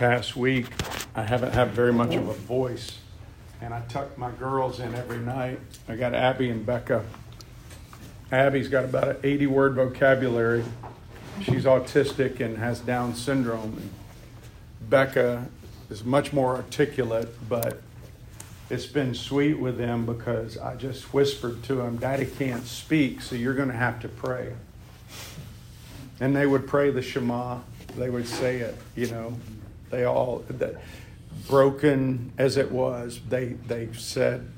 past week, I haven't had very much of a voice, and I tuck my girls in every night. I got Abby and Becca. Abby's got about an 80 word vocabulary. She's autistic and has Down syndrome. Becca is much more articulate, but it's been sweet with them because I just whispered to them, Daddy can't speak, so you're going to have to pray. And they would pray the Shema. They would say it, you know. They all, that, broken as it was, they, they said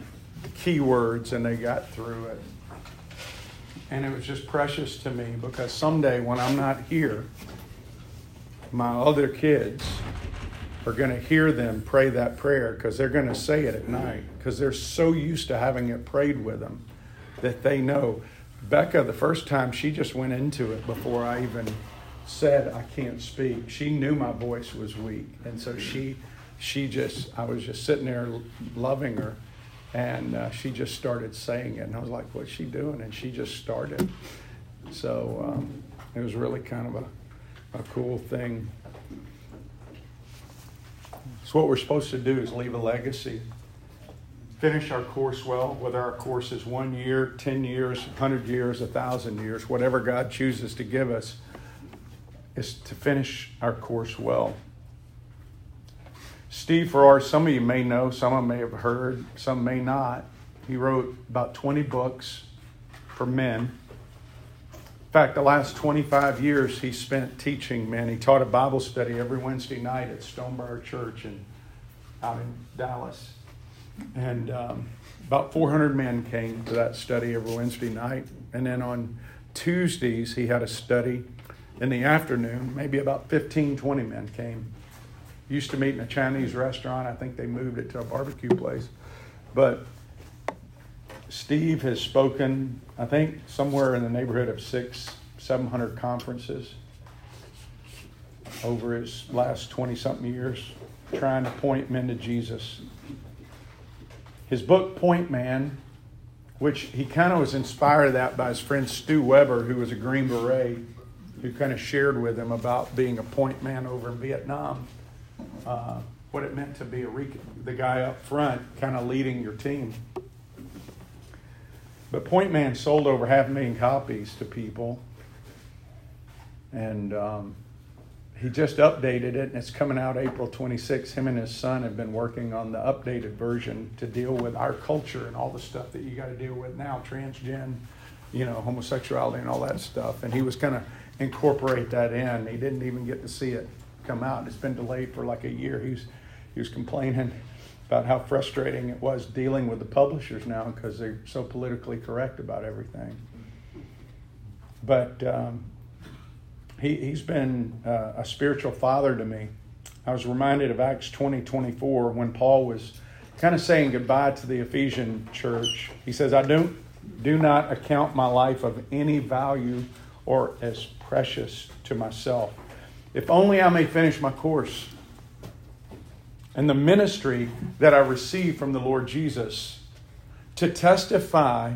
key words and they got through it. And it was just precious to me because someday when I'm not here, my other kids are going to hear them pray that prayer because they're going to say it at night because they're so used to having it prayed with them that they know. Becca, the first time, she just went into it before I even said I can't speak. She knew my voice was weak, and so she, she just, I was just sitting there loving her, and uh, she just started saying it, and I was like, "What's she doing?" And she just started. So um, it was really kind of a, a cool thing. So what we're supposed to do is leave a legacy finish our course well, whether our course is one year, 10 years, 100 years, a 1,000 years, whatever God chooses to give us, is to finish our course well. Steve Farrar, some of you may know, some of you may have heard, some may not. He wrote about 20 books for men. In fact, the last 25 years he spent teaching men. He taught a Bible study every Wednesday night at Stonebriar Church in, out in Dallas. And um, about 400 men came to that study every Wednesday night. And then on Tuesdays, he had a study in the afternoon. Maybe about 15, 20 men came. Used to meet in a Chinese restaurant. I think they moved it to a barbecue place. But Steve has spoken, I think, somewhere in the neighborhood of six, 700 conferences over his last 20 something years, trying to point men to Jesus his book Point Man, which he kind of was inspired that by his friend Stu Weber, who was a Green Beret, who kind of shared with him about being a point man over in Vietnam, uh, what it meant to be a the guy up front, kind of leading your team. But Point Man sold over half a million copies to people, and um, he just updated it and it's coming out April 26. Him and his son have been working on the updated version to deal with our culture and all the stuff that you got to deal with now, transgen, you know, homosexuality and all that stuff. And he was going to incorporate that in. He didn't even get to see it come out. It's been delayed for like a year. He's he was complaining about how frustrating it was dealing with the publishers now because they're so politically correct about everything. But um, he, he's been uh, a spiritual father to me. I was reminded of Acts 20 24 when Paul was kind of saying goodbye to the Ephesian church. He says, I don't, do not account my life of any value or as precious to myself. If only I may finish my course and the ministry that I received from the Lord Jesus to testify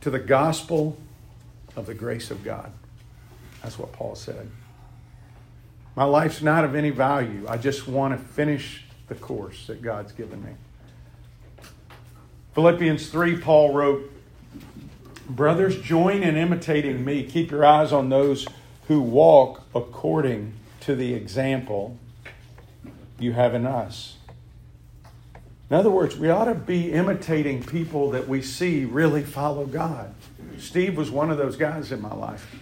to the gospel of the grace of God. That's what Paul said. My life's not of any value. I just want to finish the course that God's given me. Philippians 3, Paul wrote, Brothers, join in imitating me. Keep your eyes on those who walk according to the example you have in us. In other words, we ought to be imitating people that we see really follow God. Steve was one of those guys in my life.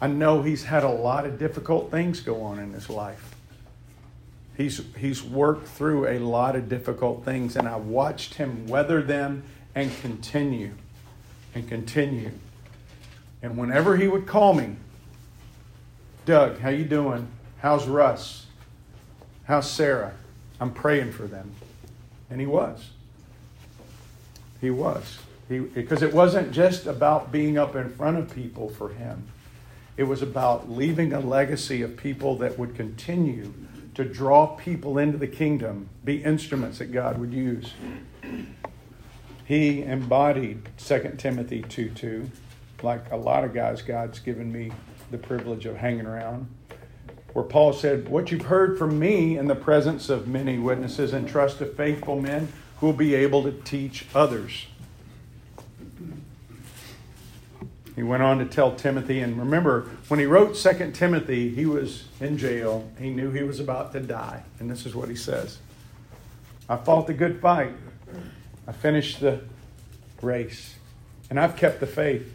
I know he's had a lot of difficult things go on in his life. He's, he's worked through a lot of difficult things, and I watched him weather them and continue and continue. And whenever he would call me, Doug, how you doing? How's Russ? How's Sarah? I'm praying for them. And he was. He was. He, because it wasn't just about being up in front of people for him. It was about leaving a legacy of people that would continue to draw people into the kingdom, be instruments that God would use. He embodied 2 Timothy 2 2, like a lot of guys God's given me the privilege of hanging around. where Paul said, What you've heard from me in the presence of many witnesses, and trust to faithful men who will be able to teach others. He went on to tell Timothy, and remember, when he wrote 2 Timothy, he was in jail. He knew he was about to die. And this is what he says I fought the good fight, I finished the race, and I've kept the faith.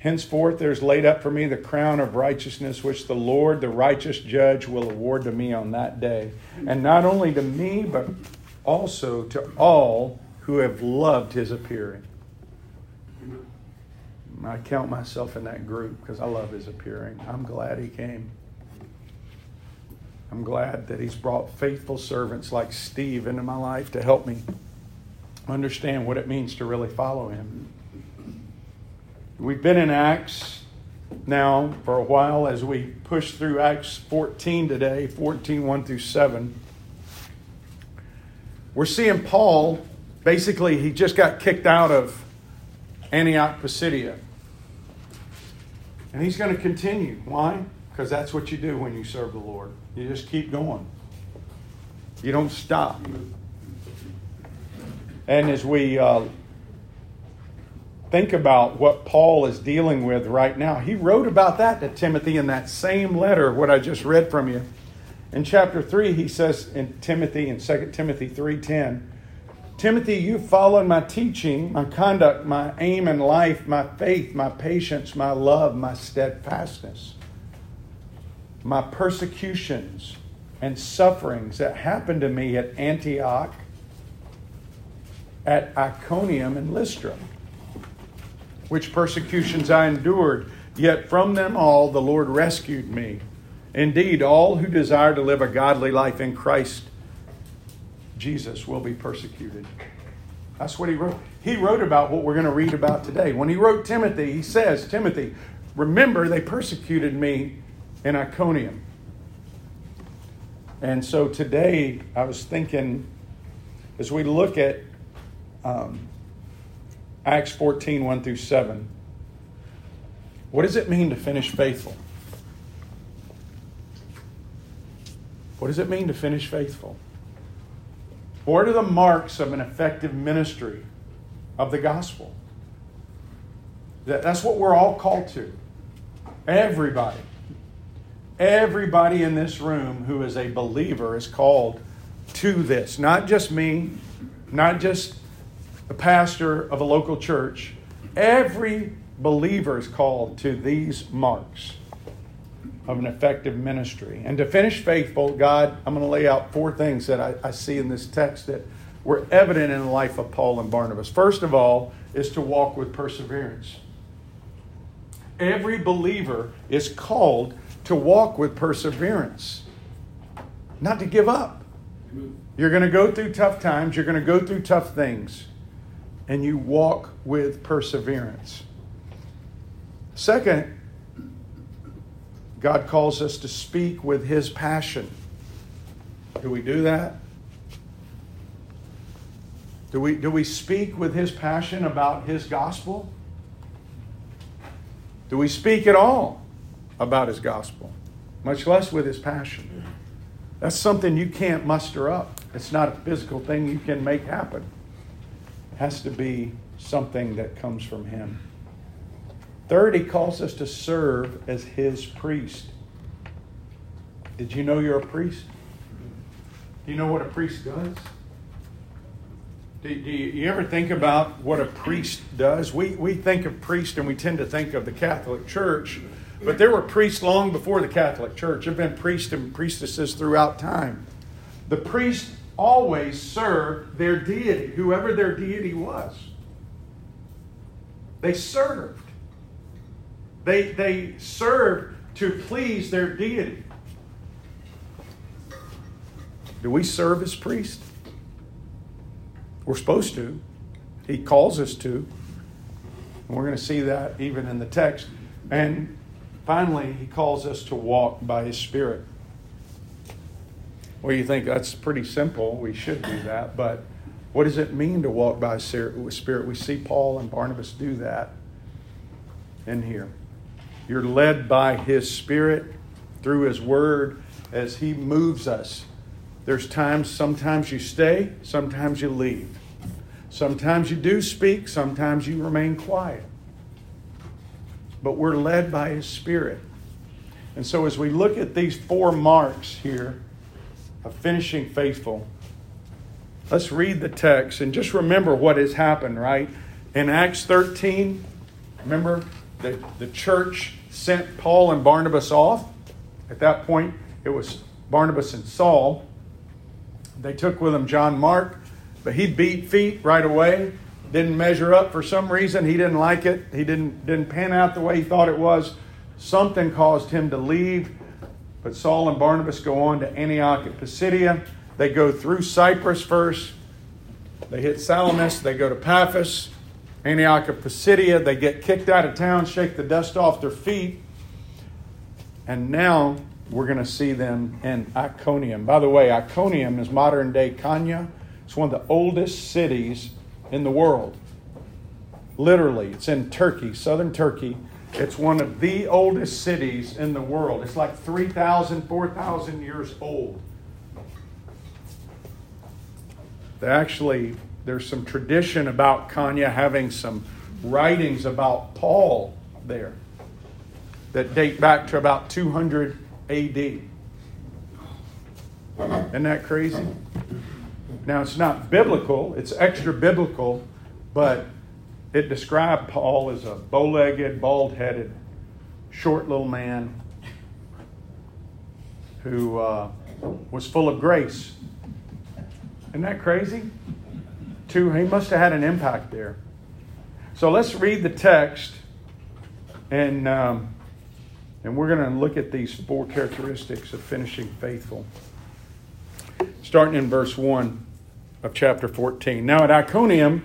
Henceforth, there's laid up for me the crown of righteousness, which the Lord, the righteous judge, will award to me on that day. And not only to me, but also to all who have loved his appearing. I count myself in that group because I love his appearing. I'm glad he came. I'm glad that he's brought faithful servants like Steve into my life to help me understand what it means to really follow him. We've been in Acts now for a while as we push through Acts 14 today, 14 1 through 7. We're seeing Paul, basically, he just got kicked out of Antioch Pisidia. And he's going to continue. Why? Because that's what you do when you serve the Lord. You just keep going, you don't stop. And as we uh, think about what Paul is dealing with right now, he wrote about that to Timothy in that same letter, what I just read from you. In chapter 3, he says in Timothy, in 2 Timothy 3.10, Timothy, you followed my teaching, my conduct, my aim in life, my faith, my patience, my love, my steadfastness, my persecutions and sufferings that happened to me at Antioch, at Iconium, and Lystra, which persecutions I endured, yet from them all the Lord rescued me. Indeed, all who desire to live a godly life in Christ Jesus will be persecuted. That's what he wrote. He wrote about what we're going to read about today. When he wrote Timothy, he says, Timothy, remember they persecuted me in Iconium. And so today I was thinking, as we look at um, Acts 14 1 through 7, what does it mean to finish faithful? What does it mean to finish faithful? What are the marks of an effective ministry of the gospel? That's what we're all called to. Everybody. Everybody in this room who is a believer is called to this. Not just me, not just the pastor of a local church. Every believer is called to these marks of an effective ministry. And to finish faithful, God, I'm going to lay out four things that I, I, see in this text that were evident in the life of Paul and Barnabas. First of all, is to walk with perseverance. Every believer is called to walk with perseverance, not to give up. You're going to go through tough times, you're going to go through tough things, and you walk with perseverance. Second, God calls us to speak with His passion. Do we do that? Do we, do we speak with His passion about His gospel? Do we speak at all about His gospel? Much less with His passion. That's something you can't muster up. It's not a physical thing you can make happen. Has to be something that comes from Him. Third, he calls us to serve as his priest. Did you know you're a priest? Do you know what a priest does? Do, do you, you, ever think about what a priest does? We, we think of priest and we tend to think of the Catholic Church, but there were priests long before the Catholic Church. There have been priests and priestesses throughout time. The priest always served their deity, whoever their deity was. They served. They, they serve to please their deity. Do we serve as priests? We're supposed to. He calls us to. And we're going to see that even in the text. And finally, he calls us to walk by his Spirit. Well, you think that's pretty simple. We should do that. But what does it mean to walk by Spirit? We see Paul and Barnabas do that in here. You're led by His Spirit through His Word as He moves us. There's times, sometimes you stay, sometimes you leave. Sometimes you do speak, sometimes you remain quiet. But we're led by His Spirit. And so as we look at these four marks here of finishing faithful, let's read the text and just remember what has happened, right? In Acts 13, remember the, the church sent Paul and Barnabas off. At that point, it was Barnabas and Saul. They took with them John Mark, but he beat feet right away. Didn't measure up for some reason. He didn't like it. He didn't, didn't pan out the way he thought it was. Something caused him to leave. But Saul and Barnabas go on to Antioch at Pisidia. They go through Cyprus first. They hit Salamis. They go to Paphos. Antioch of Pisidia. They get kicked out of town, shake the dust off their feet. And now we're going to see them in Iconium. By the way, Iconium is modern day Konya. It's one of the oldest cities in the world. Literally, it's in Turkey, southern Turkey. It's one of the oldest cities in the world. It's like 3,000, 4,000 years old. They actually there's some tradition about Konya having some writings about Paul there that date back to about 200 AD. Isn't that crazy? Now, it's not biblical, it's extra biblical, but it described Paul as a bow legged, bald headed, short little man who uh, was full of grace. Isn't that crazy? Two, he must have had an impact there. So let's read the text, and um, and we're going to look at these four characteristics of finishing faithful. Starting in verse one of chapter fourteen. Now at Iconium,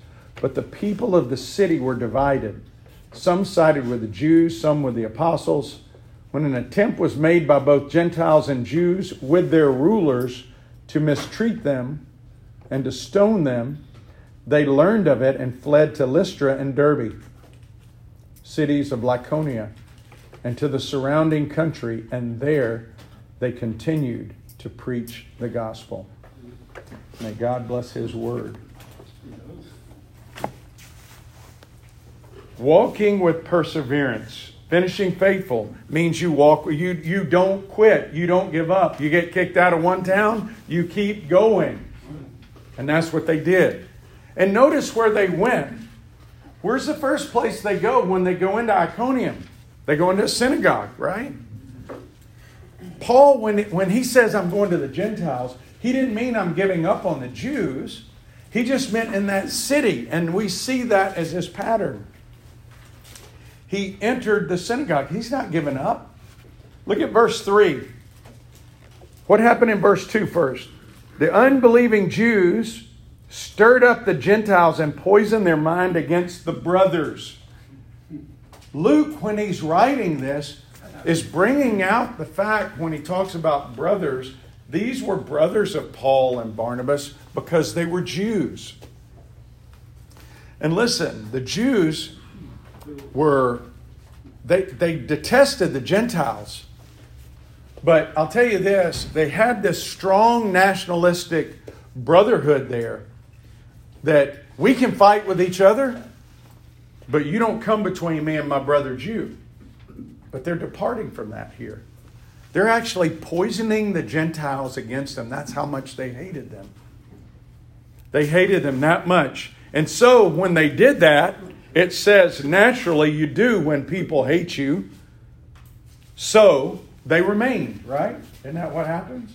But the people of the city were divided. Some sided with the Jews, some with the apostles. When an attempt was made by both Gentiles and Jews with their rulers, to mistreat them and to stone them, they learned of it and fled to Lystra and Derbe, cities of Lycaonia, and to the surrounding country, and there they continued to preach the gospel. May God bless His word. Walking with perseverance. Finishing faithful means you walk, you, you don't quit, you don't give up. You get kicked out of one town, you keep going. And that's what they did. And notice where they went. Where's the first place they go when they go into Iconium? They go into a synagogue, right? Paul, when, when he says, I'm going to the Gentiles, he didn't mean I'm giving up on the Jews. He just meant in that city. And we see that as his pattern he entered the synagogue. He's not given up. Look at verse 3. What happened in verse 2 first? The unbelieving Jews stirred up the Gentiles and poisoned their mind against the brothers. Luke, when he's writing this, is bringing out the fact when he talks about brothers, these were brothers of Paul and Barnabas because they were Jews. And listen, the Jews were they they detested the Gentiles. But I'll tell you this, they had this strong nationalistic brotherhood there that we can fight with each other, but you don't come between me and my brother Jew. But they're departing from that here. They're actually poisoning the Gentiles against them. That's how much they hated them. They hated them that much. And so when they did that, it says, naturally, you do when people hate you. So they remain, right? Isn't that what happens?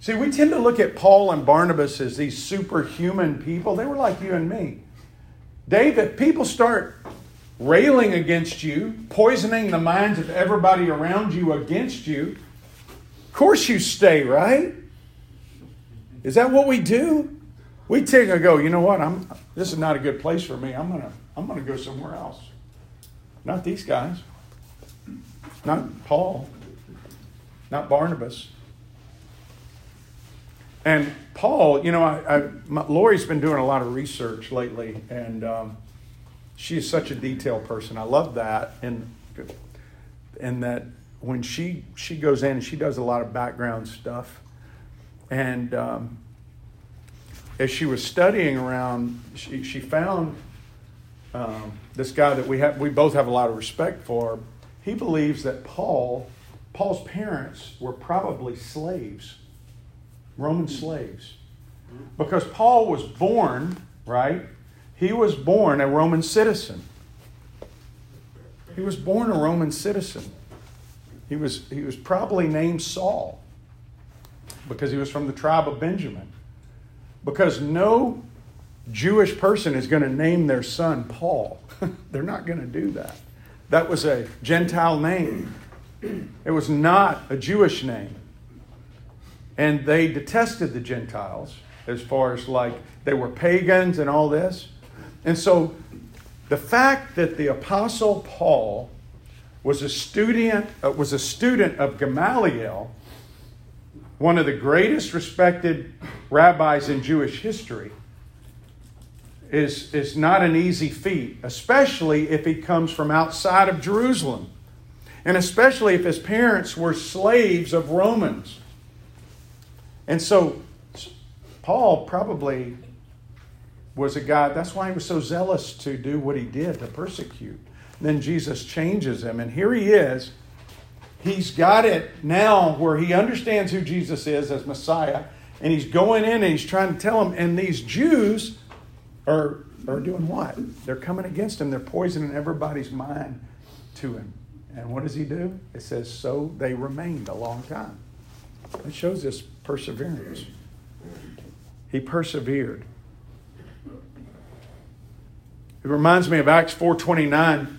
See, we tend to look at Paul and Barnabas as these superhuman people. They were like you and me. David, people start railing against you, poisoning the minds of everybody around you against you, Of course you stay, right? Is that what we do? We take and go, you know what? I'm this is not a good place for me. I'm gonna I'm gonna go somewhere else. Not these guys. Not Paul. Not Barnabas. And Paul, you know, I, I my, Lori's been doing a lot of research lately, and um, she is such a detailed person. I love that, and and that when she she goes in and she does a lot of background stuff, and um, as she was studying around, she she found um, this guy that we have we both have a lot of respect for. He believes that Paul Paul's parents were probably slaves, Roman slaves, because Paul was born right. He was born a Roman citizen. He was born a Roman citizen. He was, he was probably named Saul because he was from the tribe of Benjamin. Because no Jewish person is going to name their son Paul. They're not going to do that. That was a Gentile name, it was not a Jewish name. And they detested the Gentiles as far as like they were pagans and all this. And so the fact that the apostle Paul was a student uh, was a student of Gamaliel, one of the greatest respected rabbis in Jewish history, is, is not an easy feat, especially if he comes from outside of Jerusalem. And especially if his parents were slaves of Romans. And so Paul probably was a guy, that's why he was so zealous to do what he did, to persecute. Then Jesus changes him, and here he is. He's got it now where he understands who Jesus is as Messiah, and he's going in and he's trying to tell him. And these Jews are, are doing what? They're coming against him, they're poisoning everybody's mind to him. And what does he do? It says, so they remained a long time. It shows this perseverance. He persevered. It reminds me of Acts 4:29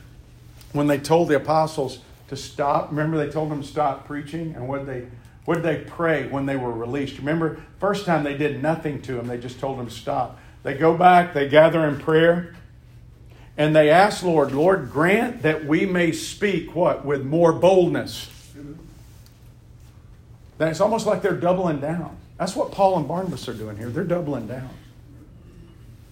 when they told the apostles to stop. Remember they told them to stop preaching and what they what did they pray when they were released? Remember first time they did nothing to them. They just told them to stop. They go back, they gather in prayer, and they ask Lord, Lord, grant that we may speak what with more boldness. Then it's almost like they're doubling down. That's what Paul and Barnabas are doing here. They're doubling down.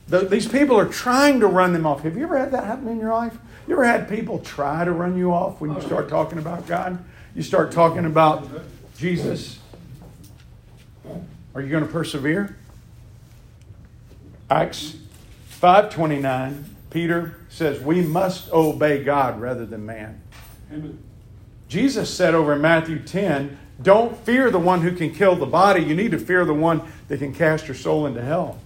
The, these people are trying to run them off. Have you ever had that happen in your life? You ever had people try to run you off when you start talking about God? You start talking about Jesus. Are you going to persevere? Acts 5:29, Peter says we must obey God rather than man. Amen. Jesus said over in Matthew 10, don't fear the one who can kill the body, you need to fear the one that can cast your soul into hell.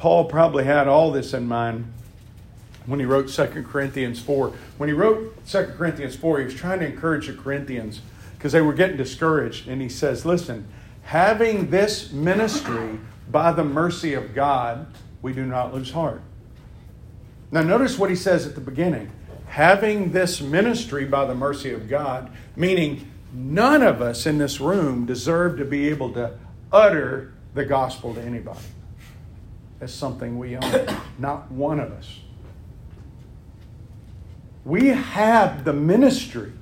Paul probably had all this in mind when he wrote 2 Corinthians 4. When he wrote 2 Corinthians 4, he was trying to encourage the Corinthians because they were getting discouraged. And he says, Listen, having this ministry by the mercy of God, we do not lose heart. Now, notice what he says at the beginning having this ministry by the mercy of God, meaning none of us in this room deserve to be able to utter the gospel to anybody as something we own. Not one of us. We have the ministry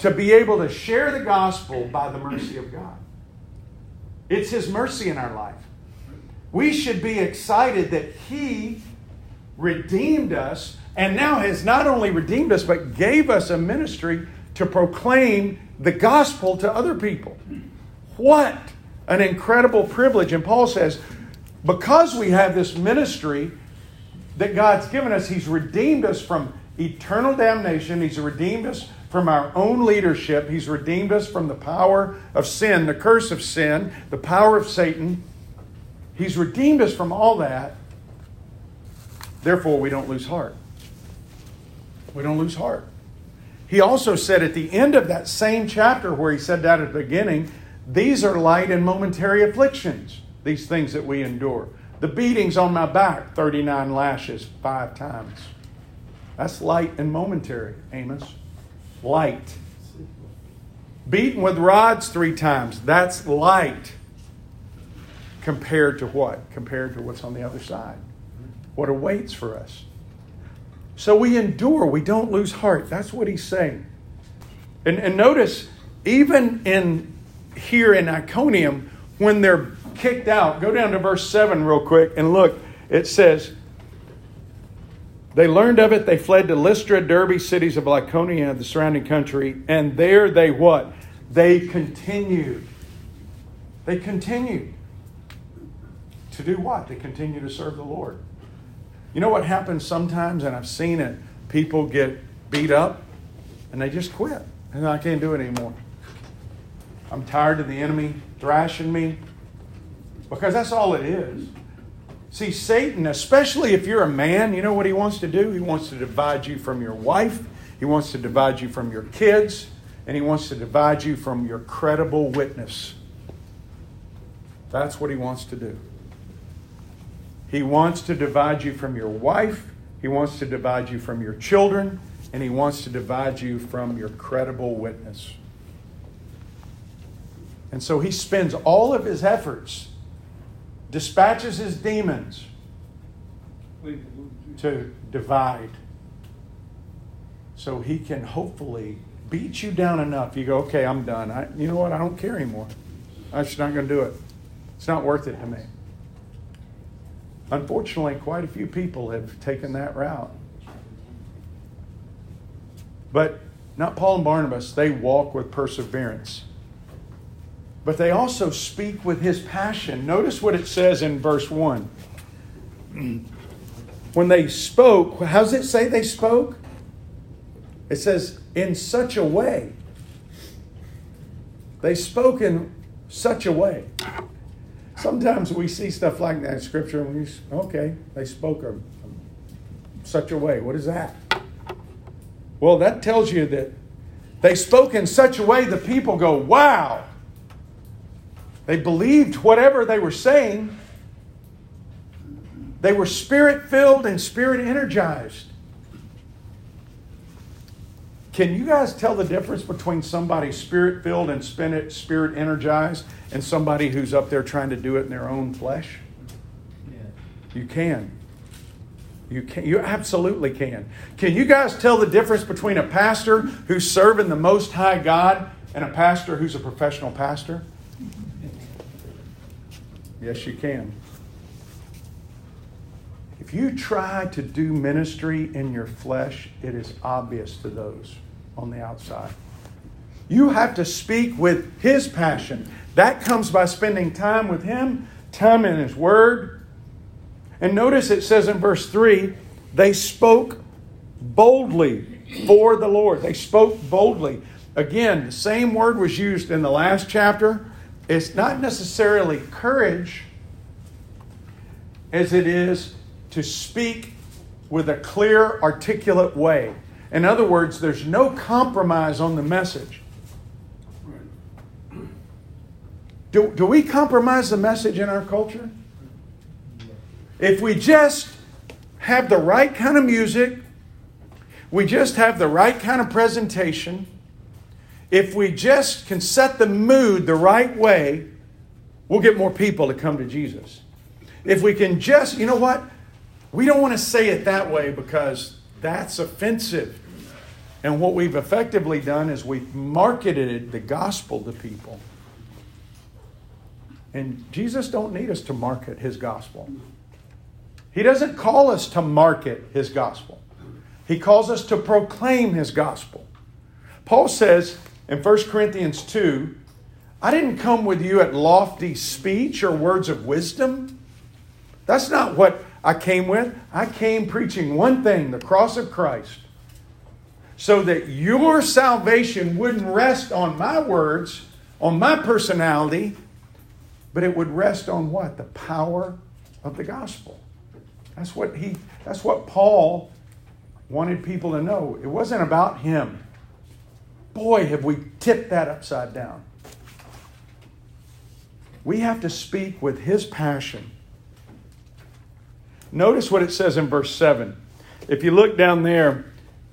to be able to share the gospel by the mercy of God. It's His mercy in our life. We should be excited that He redeemed us and now has not only redeemed us, but gave us a ministry to proclaim the gospel to other people. What an incredible privilege. And Paul says, because we have this ministry that God's given us, He's redeemed us from eternal damnation. He's redeemed us from our own leadership. He's redeemed us from the power of sin, the curse of sin, the power of Satan. He's redeemed us from all that. Therefore, we don't lose heart. We don't lose heart. He also said at the end of that same chapter where he said that at the beginning, these are light and momentary afflictions these things that we endure. The beatings on my back, 39 lashes, five times. That's light and momentary, Amos. Light. beaten with rods three times. That's light compared to what? Compared to what's on the other side. What awaits for us. So we endure, we don't lose heart. That's what he's saying. And, and notice, even in here in Iconium, when they're kicked out, go down to verse 7 real quick and look. It says, They learned of it, they fled to Lystra, Derbe, cities of Lycaonia, the surrounding country, and there they what? They continued. They continued. To do what? To continue to serve the Lord. You know what happens sometimes, and I've seen it, people get beat up and they just quit. And I can't do it anymore. I'm tired of the enemy thrashing me. Because that's all it is. See, Satan, especially if you're a man, you know what he wants to do? He wants to divide you from your wife, he wants to divide you from your kids, and he wants to divide you from your credible witness. That's what he wants to do. He wants to divide you from your wife, he wants to divide you from your children, and he wants to divide you from your credible witness. And so he spends all of his efforts, dispatches his demons to divide. So he can hopefully beat you down enough. You go, okay, I'm done. I, you know what? I don't care anymore. I'm just not going to do it. It's not worth it to me. Unfortunately, quite a few people have taken that route. But not Paul and Barnabas, they walk with perseverance. But they also speak with his passion. Notice what it says in verse 1. When they spoke, how does it say they spoke? It says, in such a way. They spoke in such a way. Sometimes we see stuff like that in Scripture and we, okay, they spoke of such a way. What is that? Well, that tells you that they spoke in such a way the people go, wow. They believed whatever they were saying. They were spirit filled and spirit energized. Can you guys tell the difference between somebody spirit filled and spirit energized and somebody who's up there trying to do it in their own flesh? You can. You can. You absolutely can. Can you guys tell the difference between a pastor who's serving the Most High God and a pastor who's a professional pastor? Yes, you can. If you try to do ministry in your flesh, it is obvious to those on the outside. You have to speak with His passion. That comes by spending time with Him, time in His Word, and notice it says in verse 3 they spoke boldly for the Lord. They spoke boldly. Again, the same word was used in the last chapter. It's not necessarily courage as it is to speak with a clear, articulate way. In other words, there's no compromise on the message. Do, do we compromise the message in our culture? If we just have the right kind of music, we just have the right kind of presentation, if we just can set the mood the right way, we'll get more people to come to Jesus. If we can just, you know what? We don't want to say it that way because that's offensive. And what we've effectively done is we've marketed the gospel to people. And Jesus don't need us to market his gospel. He doesn't call us to market his gospel, he calls us to proclaim his gospel. Paul says in 1 Corinthians 2 I didn't come with you at lofty speech or words of wisdom. That's not what I came with. I came preaching one thing the cross of Christ. So that your salvation wouldn't rest on my words, on my personality, but it would rest on what? The power of the gospel. That's what he that's what Paul wanted people to know. It wasn't about him. Boy, have we tipped that upside down. We have to speak with his passion. Notice what it says in verse 7. If you look down there,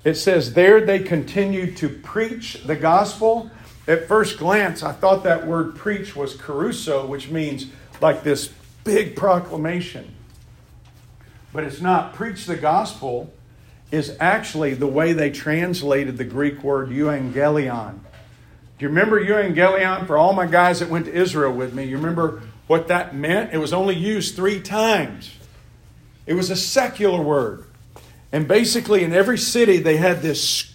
it says, There they continued to preach the gospel at first glance, I thought that word preach was kerusso, which means like this big proclamation. But it's not. Preach the gospel is actually the way they translated the Greek word euangelion. Do you remember euangelion? For all my guys that went to Israel with me, you remember what that meant? It was only used three times. It was a secular word. And basically, in every city, they had this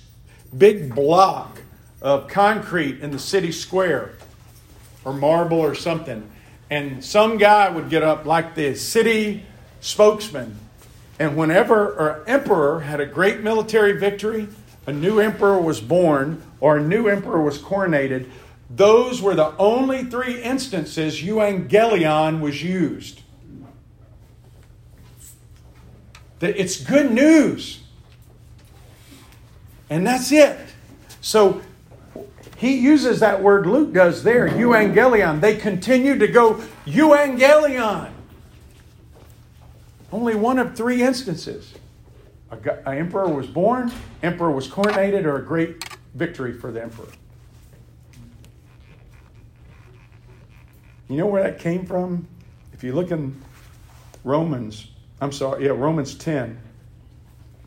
big block of concrete in the city square or marble or something. And some guy would get up, like the city spokesman, and whenever an emperor had a great military victory, a new emperor was born, or a new emperor was coronated, those were the only three instances euangelion was used. It's good news. And that's it. So he uses that word Luke does there, euangelion. They continue to go euangelion. Only one of three instances. An emperor was born, emperor was coronated, or a great victory for the emperor. You know where that came from? If you look in Romans, I'm sorry, yeah, Romans 10,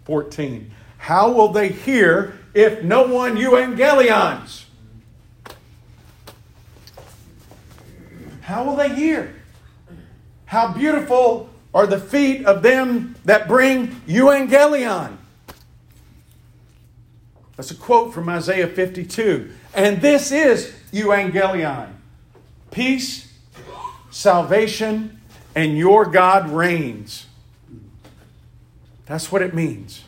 14. How will they hear if no one evangelions? How will they hear? How beautiful are the feet of them that bring euangelion. That's a quote from Isaiah 52. And this is euangelion peace, salvation, and your God reigns. That's what it means.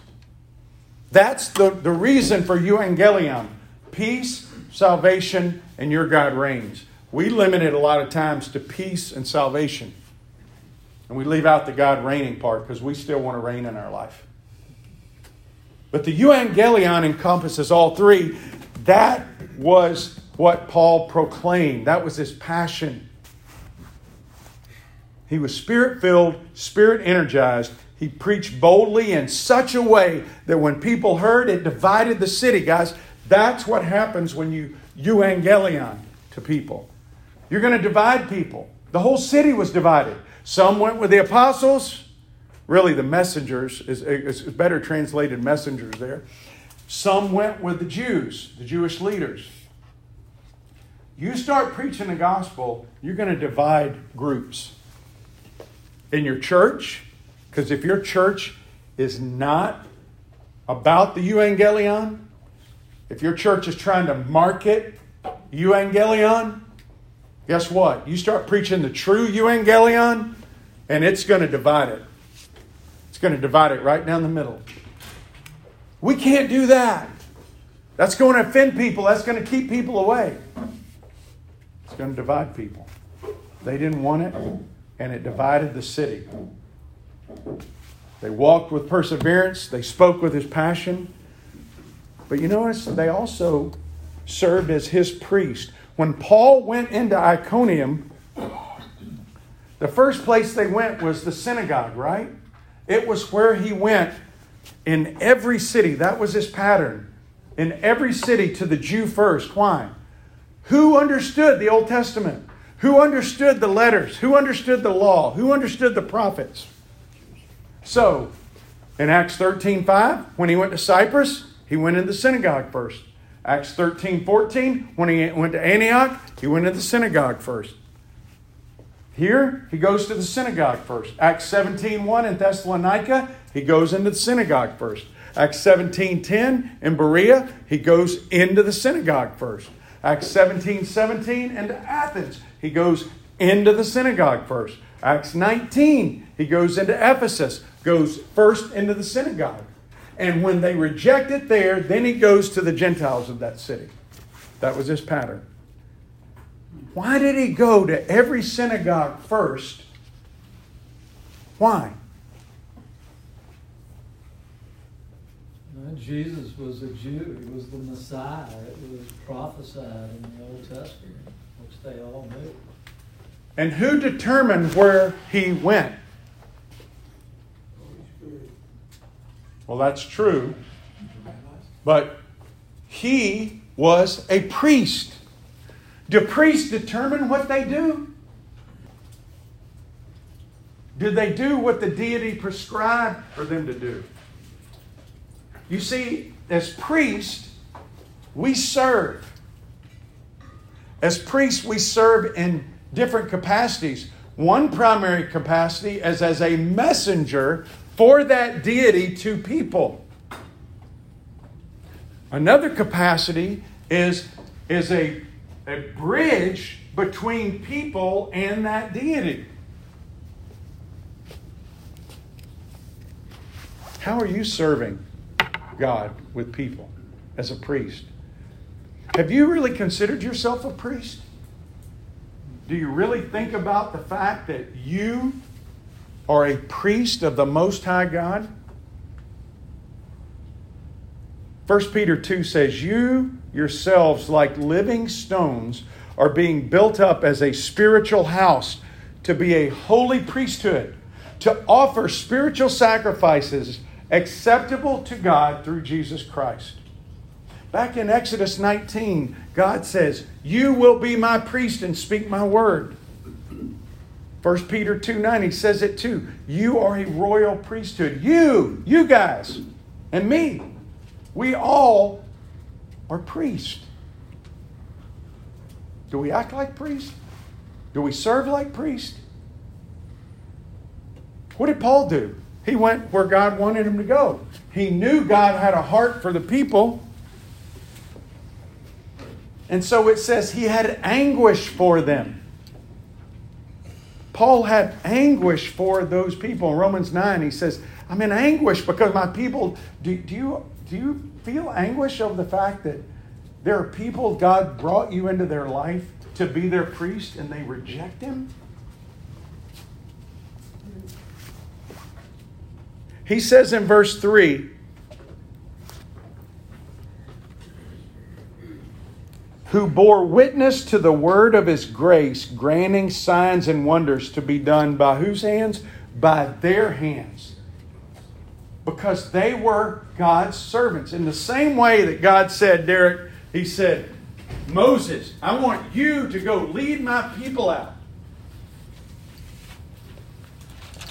That's the, the reason for euangelion peace, salvation, and your God reigns. We limit it a lot of times to peace and salvation. And we leave out the God reigning part because we still want to reign in our life. But the euangelion encompasses all three. That was what Paul proclaimed, that was his passion. He was spirit filled, spirit energized. He preached boldly in such a way that when people heard, it divided the city. Guys, that's what happens when you euangelion to people. You're going to divide people. The whole city was divided. Some went with the apostles, really the messengers, is, is better translated messengers there. Some went with the Jews, the Jewish leaders. You start preaching the gospel, you're going to divide groups. In your church, because if your church is not about the euangelion, if your church is trying to market euangelion, guess what? You start preaching the true evangelion, and it's going to divide it. It's going to divide it right down the middle. We can't do that. That's going to offend people. That's going to keep people away. It's going to divide people. They didn't want it, and it divided the city. They walked with perseverance, they spoke with his passion. But you notice they also served as his priest. When Paul went into Iconium, the first place they went was the synagogue, right? It was where he went in every city. That was his pattern. In every city to the Jew first. Why? Who understood the Old Testament? Who understood the letters? Who understood the law? Who understood the prophets? So, in Acts 13 5, when he went to Cyprus, he went in the synagogue first. Acts 13, 14, when he went to Antioch, he went to the synagogue first. Here, he goes to the synagogue first. Acts 17, 1 in Thessalonica, he goes into the synagogue first. Acts 17, 10 in Berea, he goes into the synagogue first. Acts 17, 17 into Athens, he goes into the synagogue first. Acts 19, he goes into Ephesus, goes first into the synagogue. And when they reject it there, then he goes to the Gentiles of that city. That was his pattern. Why did he go to every synagogue first? Why? Jesus was a Jew. He was the Messiah. It was prophesied in the Old Testament, which they all knew. And who determined where he went? Well, that's true. But he was a priest. Do priests determine what they do? Do they do what the deity prescribed for them to do? You see, as priests, we serve. As priests, we serve in different capacities. One primary capacity is as a messenger for that deity to people. Another capacity is, is a, a bridge between people and that deity. How are you serving God with people as a priest? Have you really considered yourself a priest? Do you really think about the fact that you are a priest of the Most High God? 1 Peter 2 says, You yourselves, like living stones, are being built up as a spiritual house to be a holy priesthood, to offer spiritual sacrifices acceptable to God through Jesus Christ. Back in Exodus 19, God says, You will be my priest and speak my word. 1 Peter 2 9, he says it too. You are a royal priesthood. You, you guys, and me, we all are priests. Do we act like priests? Do we serve like priests? What did Paul do? He went where God wanted him to go. He knew God had a heart for the people. And so it says he had anguish for them. Paul had anguish for those people. In Romans 9, he says, I'm in anguish because my people. Do, do, you, do you feel anguish over the fact that there are people God brought you into their life to be their priest and they reject him? He says in verse 3 who bore witness to the word of his grace, granting signs and wonders to be done by whose hands? By their hands. Because they were God's servants. In the same way that God said, Derek, he said, Moses, I want you to go lead my people out.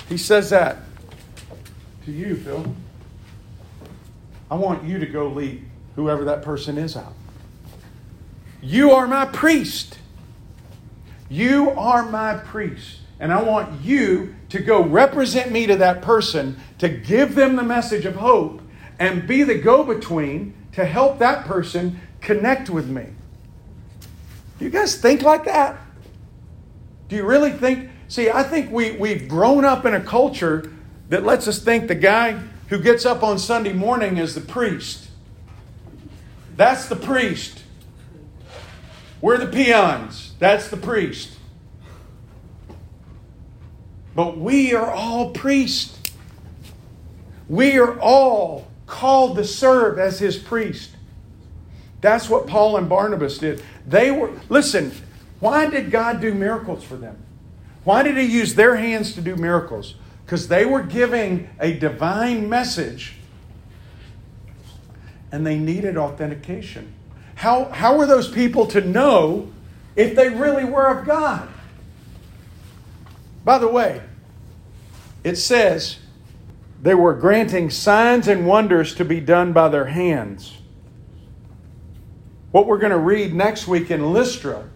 He says that to you, Phil. I want you to go lead whoever that person is out. You are my priest. You are my priest. And I want you to go represent me to that person, to give them the message of hope, and be the go between to help that person connect with me. Do you guys think like that? Do you really think? See, I think we, we've grown up in a culture that lets us think the guy who gets up on Sunday morning is the priest. That's the priest. We're the peons. That's the priest. But we are all priests. We are all called to serve as his priest. That's what Paul and Barnabas did. They were, listen, why did God do miracles for them? Why did he use their hands to do miracles? because they were giving a divine message and they needed authentication. How, how were those people to know if they really were of God? By the way, it says they were granting signs and wonders to be done by their hands. What we're going to read next week in Lystra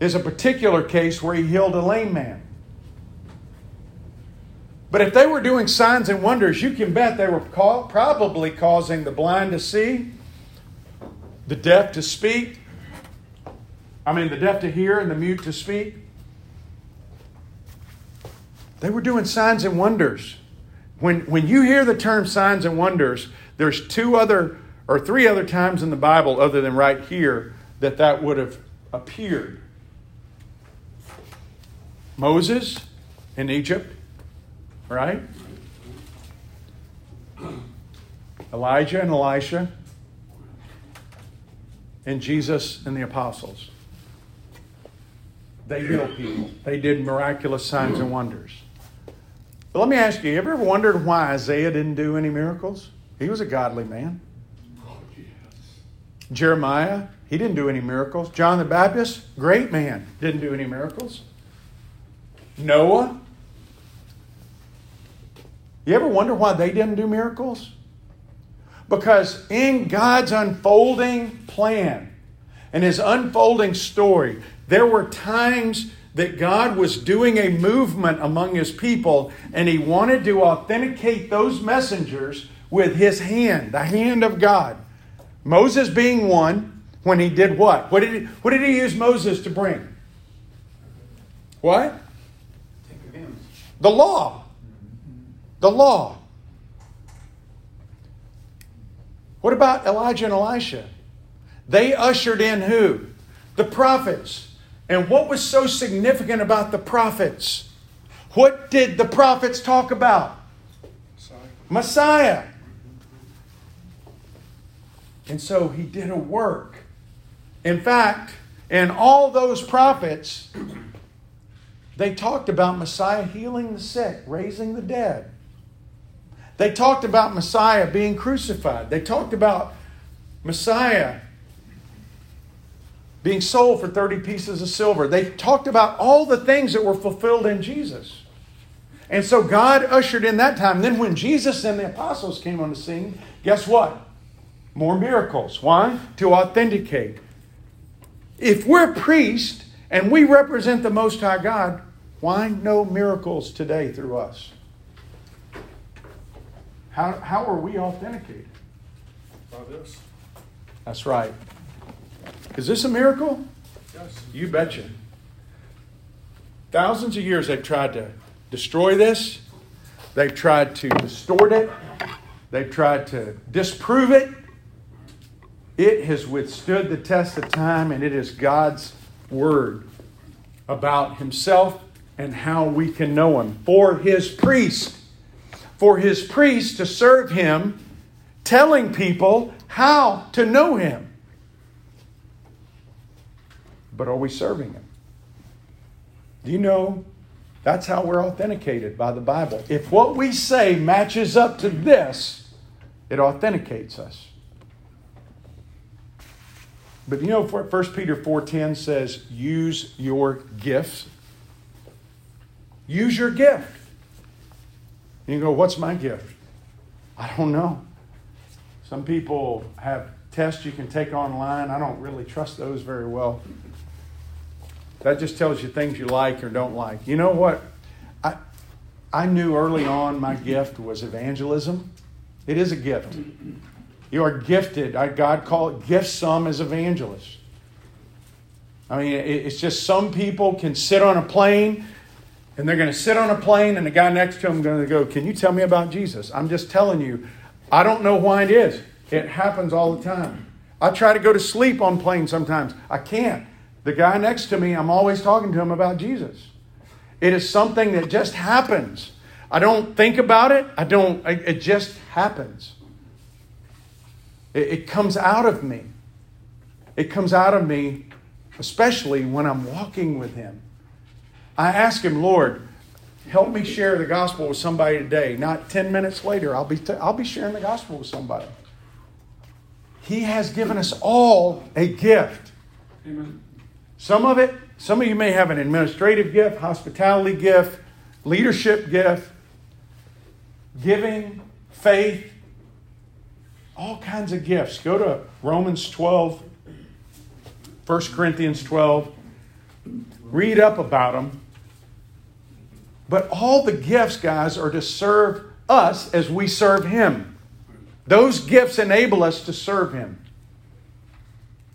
is a particular case where he healed a lame man. But if they were doing signs and wonders, you can bet they were probably causing the blind to see, the deaf to speak, I mean, the deaf to hear and the mute to speak. They were doing signs and wonders. When, when you hear the term signs and wonders, there's two other or three other times in the Bible, other than right here, that that would have appeared. Moses in Egypt, right? Elijah and Elisha, and Jesus and the apostles. They healed people. They did miraculous signs and wonders. But let me ask you, have you ever wondered why Isaiah didn't do any miracles? He was a godly man. Jeremiah, he didn't do any miracles. John the Baptist, great man, didn't do any miracles. Noah, you ever wonder why they didn't do miracles? Because in God's unfolding plan and his unfolding story, there were times that God was doing a movement among his people and he wanted to authenticate those messengers with his hand, the hand of God. Moses being one, when he did what? What did he, what did he use Moses to bring? What? The law. The law. What about Elijah and Elisha? They ushered in who? The prophets. And what was so significant about the prophets? What did the prophets talk about? Messiah. And so he did a work. In fact, in all those prophets, they talked about Messiah healing the sick, raising the dead. They talked about Messiah being crucified. They talked about Messiah being sold for 30 pieces of silver. They talked about all the things that were fulfilled in Jesus. And so God ushered in that time. Then when Jesus and the apostles came on the scene, guess what? More miracles. Why? To authenticate. If we're priests and we represent the Most High God, why no miracles today through us? How, how are we authenticated? By this. That's right. Is this a miracle? Yes. You betcha. Thousands of years they've tried to destroy this, they've tried to distort it, they've tried to disprove it. It has withstood the test of time, and it is God's word about Himself and how we can know Him. For His priest, for His priest to serve Him, telling people how to know Him. But are we serving Him? Do you know that's how we're authenticated by the Bible? If what we say matches up to this, it authenticates us. But you know, 1 Peter 4.10 says, use your gifts. Use your gift. And you go, what's my gift? I don't know. Some people have tests you can take online. I don't really trust those very well. That just tells you things you like or don't like. You know what? I, I knew early on my gift was evangelism. It is a gift. You are gifted. I, God call it gift some as evangelists. I mean, it's just some people can sit on a plane and they're going to sit on a plane and the guy next to them is going to go, Can you tell me about Jesus? I'm just telling you, I don't know why it is. It happens all the time. I try to go to sleep on planes sometimes. I can't. The guy next to me, I'm always talking to him about Jesus. It is something that just happens. I don't think about it. I don't, it just happens. It, it comes out of me. It comes out of me, especially when I'm walking with him. I ask him, Lord, help me share the gospel with somebody today. Not 10 minutes later, I'll be, t- I'll be sharing the gospel with somebody. He has given us all a gift. Amen. Some of it, some of you may have an administrative gift, hospitality gift, leadership gift, giving, faith, all kinds of gifts. Go to Romans 12, 1 Corinthians 12, read up about them. But all the gifts, guys, are to serve us as we serve Him. Those gifts enable us to serve Him.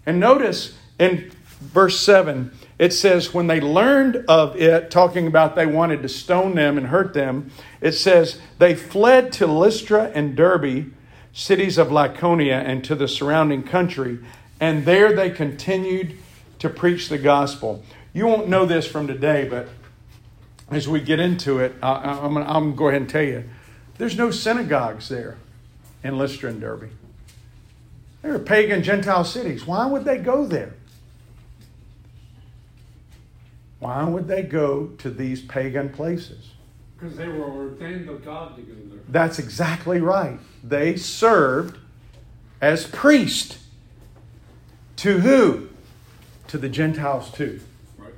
And notice in verse 7, it says, when they learned of it, talking about they wanted to stone them and hurt them, it says, they fled to Lystra and Derbe, cities of Lycaonia, and to the surrounding country, and there they continued to preach the gospel. You won't know this from today, but as we get into it, I, am going to go ahead and tell you there's no synagogues there in Lystra and Derbe. They're pagan Gentile cities. Why would they go there? Why would they go to these pagan places? Because they were ordained of God to go there. That's exactly right. They served as priests. To who? To the Gentiles too. Right.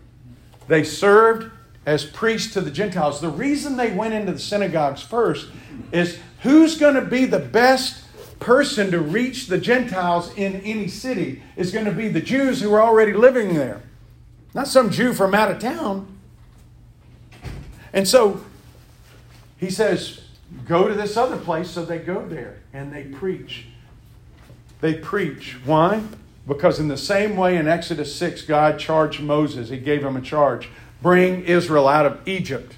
They served as priests to the Gentiles. The reason they went into the synagogues first is who's going to be the best person to reach the Gentiles in any city is going to be the Jews who are already living there, not some Jew from out of town. And so he says, Go to this other place. So they go there and they preach. They preach. Why? Because, in the same way in Exodus 6, God charged Moses, He gave him a charge bring Israel out of Egypt.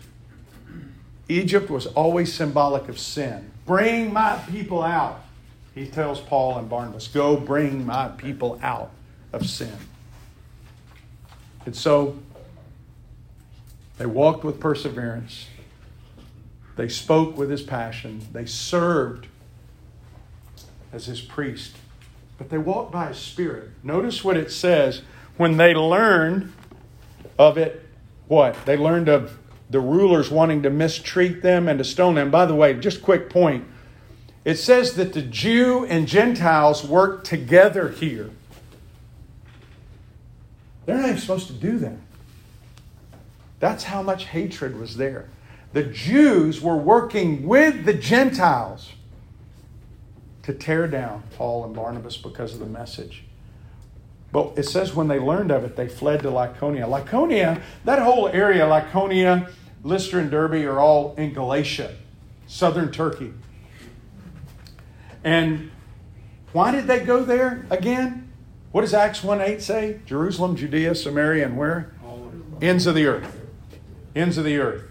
Egypt was always symbolic of sin. Bring my people out. He tells Paul and Barnabas, Go bring my people out of sin. And so they walked with perseverance. They spoke with his passion. They served as his priest. But they walked by his spirit. Notice what it says when they learned of it what? They learned of the rulers wanting to mistreat them and to stone them. By the way, just quick point. It says that the Jew and Gentiles work together here. They're not even supposed to do that. That's how much hatred was there. The Jews were working with the Gentiles to tear down Paul and Barnabas because of the message. But it says when they learned of it, they fled to Lycaonia. Lycaonia, that whole area, Lycaonia, Lystra, and Derbe, are all in Galatia, southern Turkey. And why did they go there again? What does Acts 1 8 say? Jerusalem, Judea, Samaria, and where? Ends of the earth. Ends of the earth.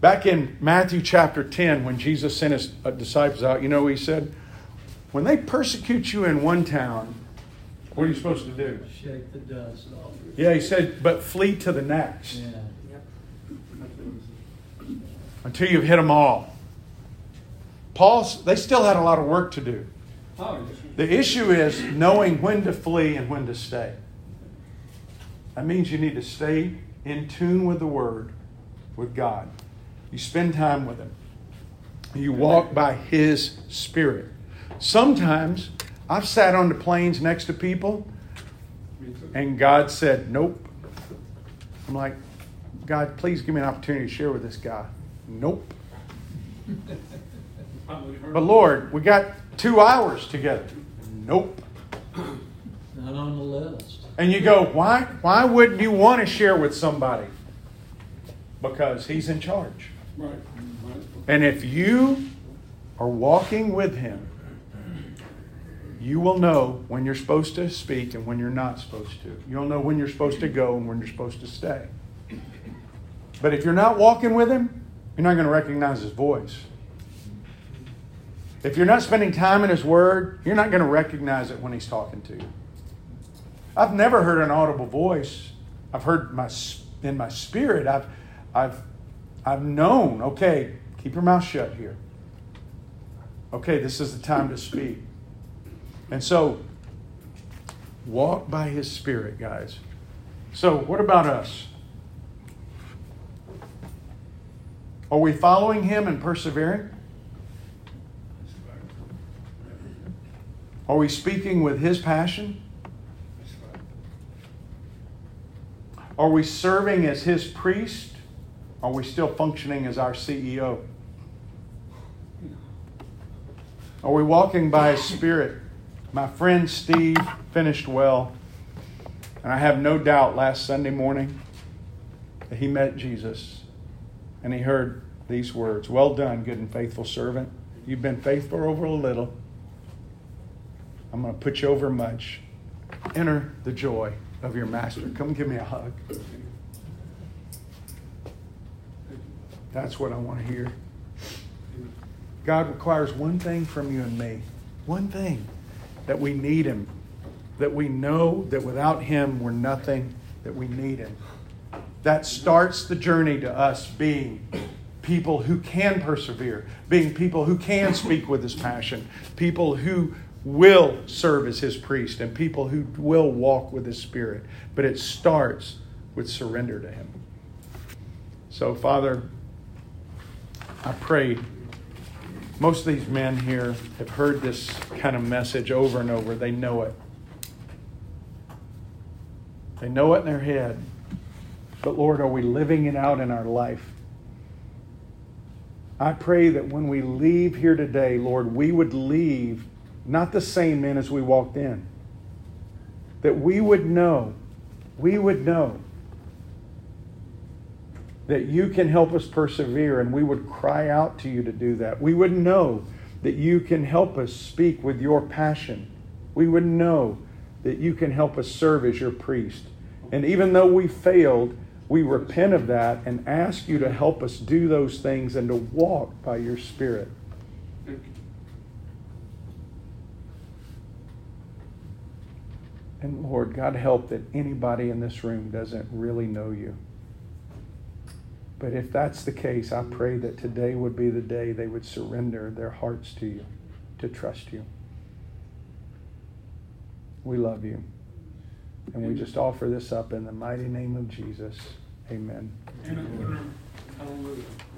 Back in Matthew chapter 10, when Jesus sent his uh, disciples out, you know, he said, when they persecute you in one town, what are you supposed to do? Shake the dust off. Yeah, he said, but flee to the next Yeah. until you've hit them all. Paul, they still had a lot of work to do. Oh, yes. The issue is knowing when to flee and when to stay. That means you need to stay in tune with the Word, with God. You spend time with Him. You walk by His Spirit. Sometimes I've sat on the planes next to people and God said, Nope. I'm like, God, please give me an opportunity to share with this guy. Nope. But Lord, we got two hours together. Nope. Not on the list. And you go, why, why wouldn't you want to share with somebody? Because he's in charge. Right, right. And if you are walking with him, you will know when you're supposed to speak and when you're not supposed to. You'll know when you're supposed to go and when you're supposed to stay. But if you're not walking with him, you're not going to recognize his voice. If you're not spending time in his word, you're not going to recognize it when he's talking to you. I've never heard an audible voice. I've heard my in my spirit. I've I've I've known, okay, keep your mouth shut here. Okay, this is the time to speak. And so walk by his spirit, guys. So, what about us? Are we following him and persevering? Are we speaking with his passion? Are we serving as his priest? Are we still functioning as our CEO? Are we walking by his spirit? My friend Steve finished well, and I have no doubt last Sunday morning that he met Jesus and he heard these words Well done, good and faithful servant. You've been faithful over a little. I'm going to put you over much. Enter the joy of your master. Come give me a hug. That's what I want to hear. God requires one thing from you and me. One thing that we need Him, that we know that without Him we're nothing, that we need Him. That starts the journey to us being people who can persevere, being people who can speak with His passion, people who will serve as His priest, and people who will walk with His Spirit. But it starts with surrender to Him. So, Father, I pray Most of these men here have heard this kind of message over and over. They know it. They know it in their head. But Lord, are we living it out in our life? I pray that when we leave here today, Lord, we would leave not the same men as we walked in. That we would know, we would know that you can help us persevere and we would cry out to you to do that. We would know that you can help us speak with your passion. We would know that you can help us serve as your priest. And even though we failed, we repent of that and ask you to help us do those things and to walk by your Spirit. And Lord, God, help that anybody in this room doesn't really know you. But if that's the case, I pray that today would be the day they would surrender their hearts to you, to trust you. We love you. And we just offer this up in the mighty name of Jesus. Amen. Amen. Hallelujah.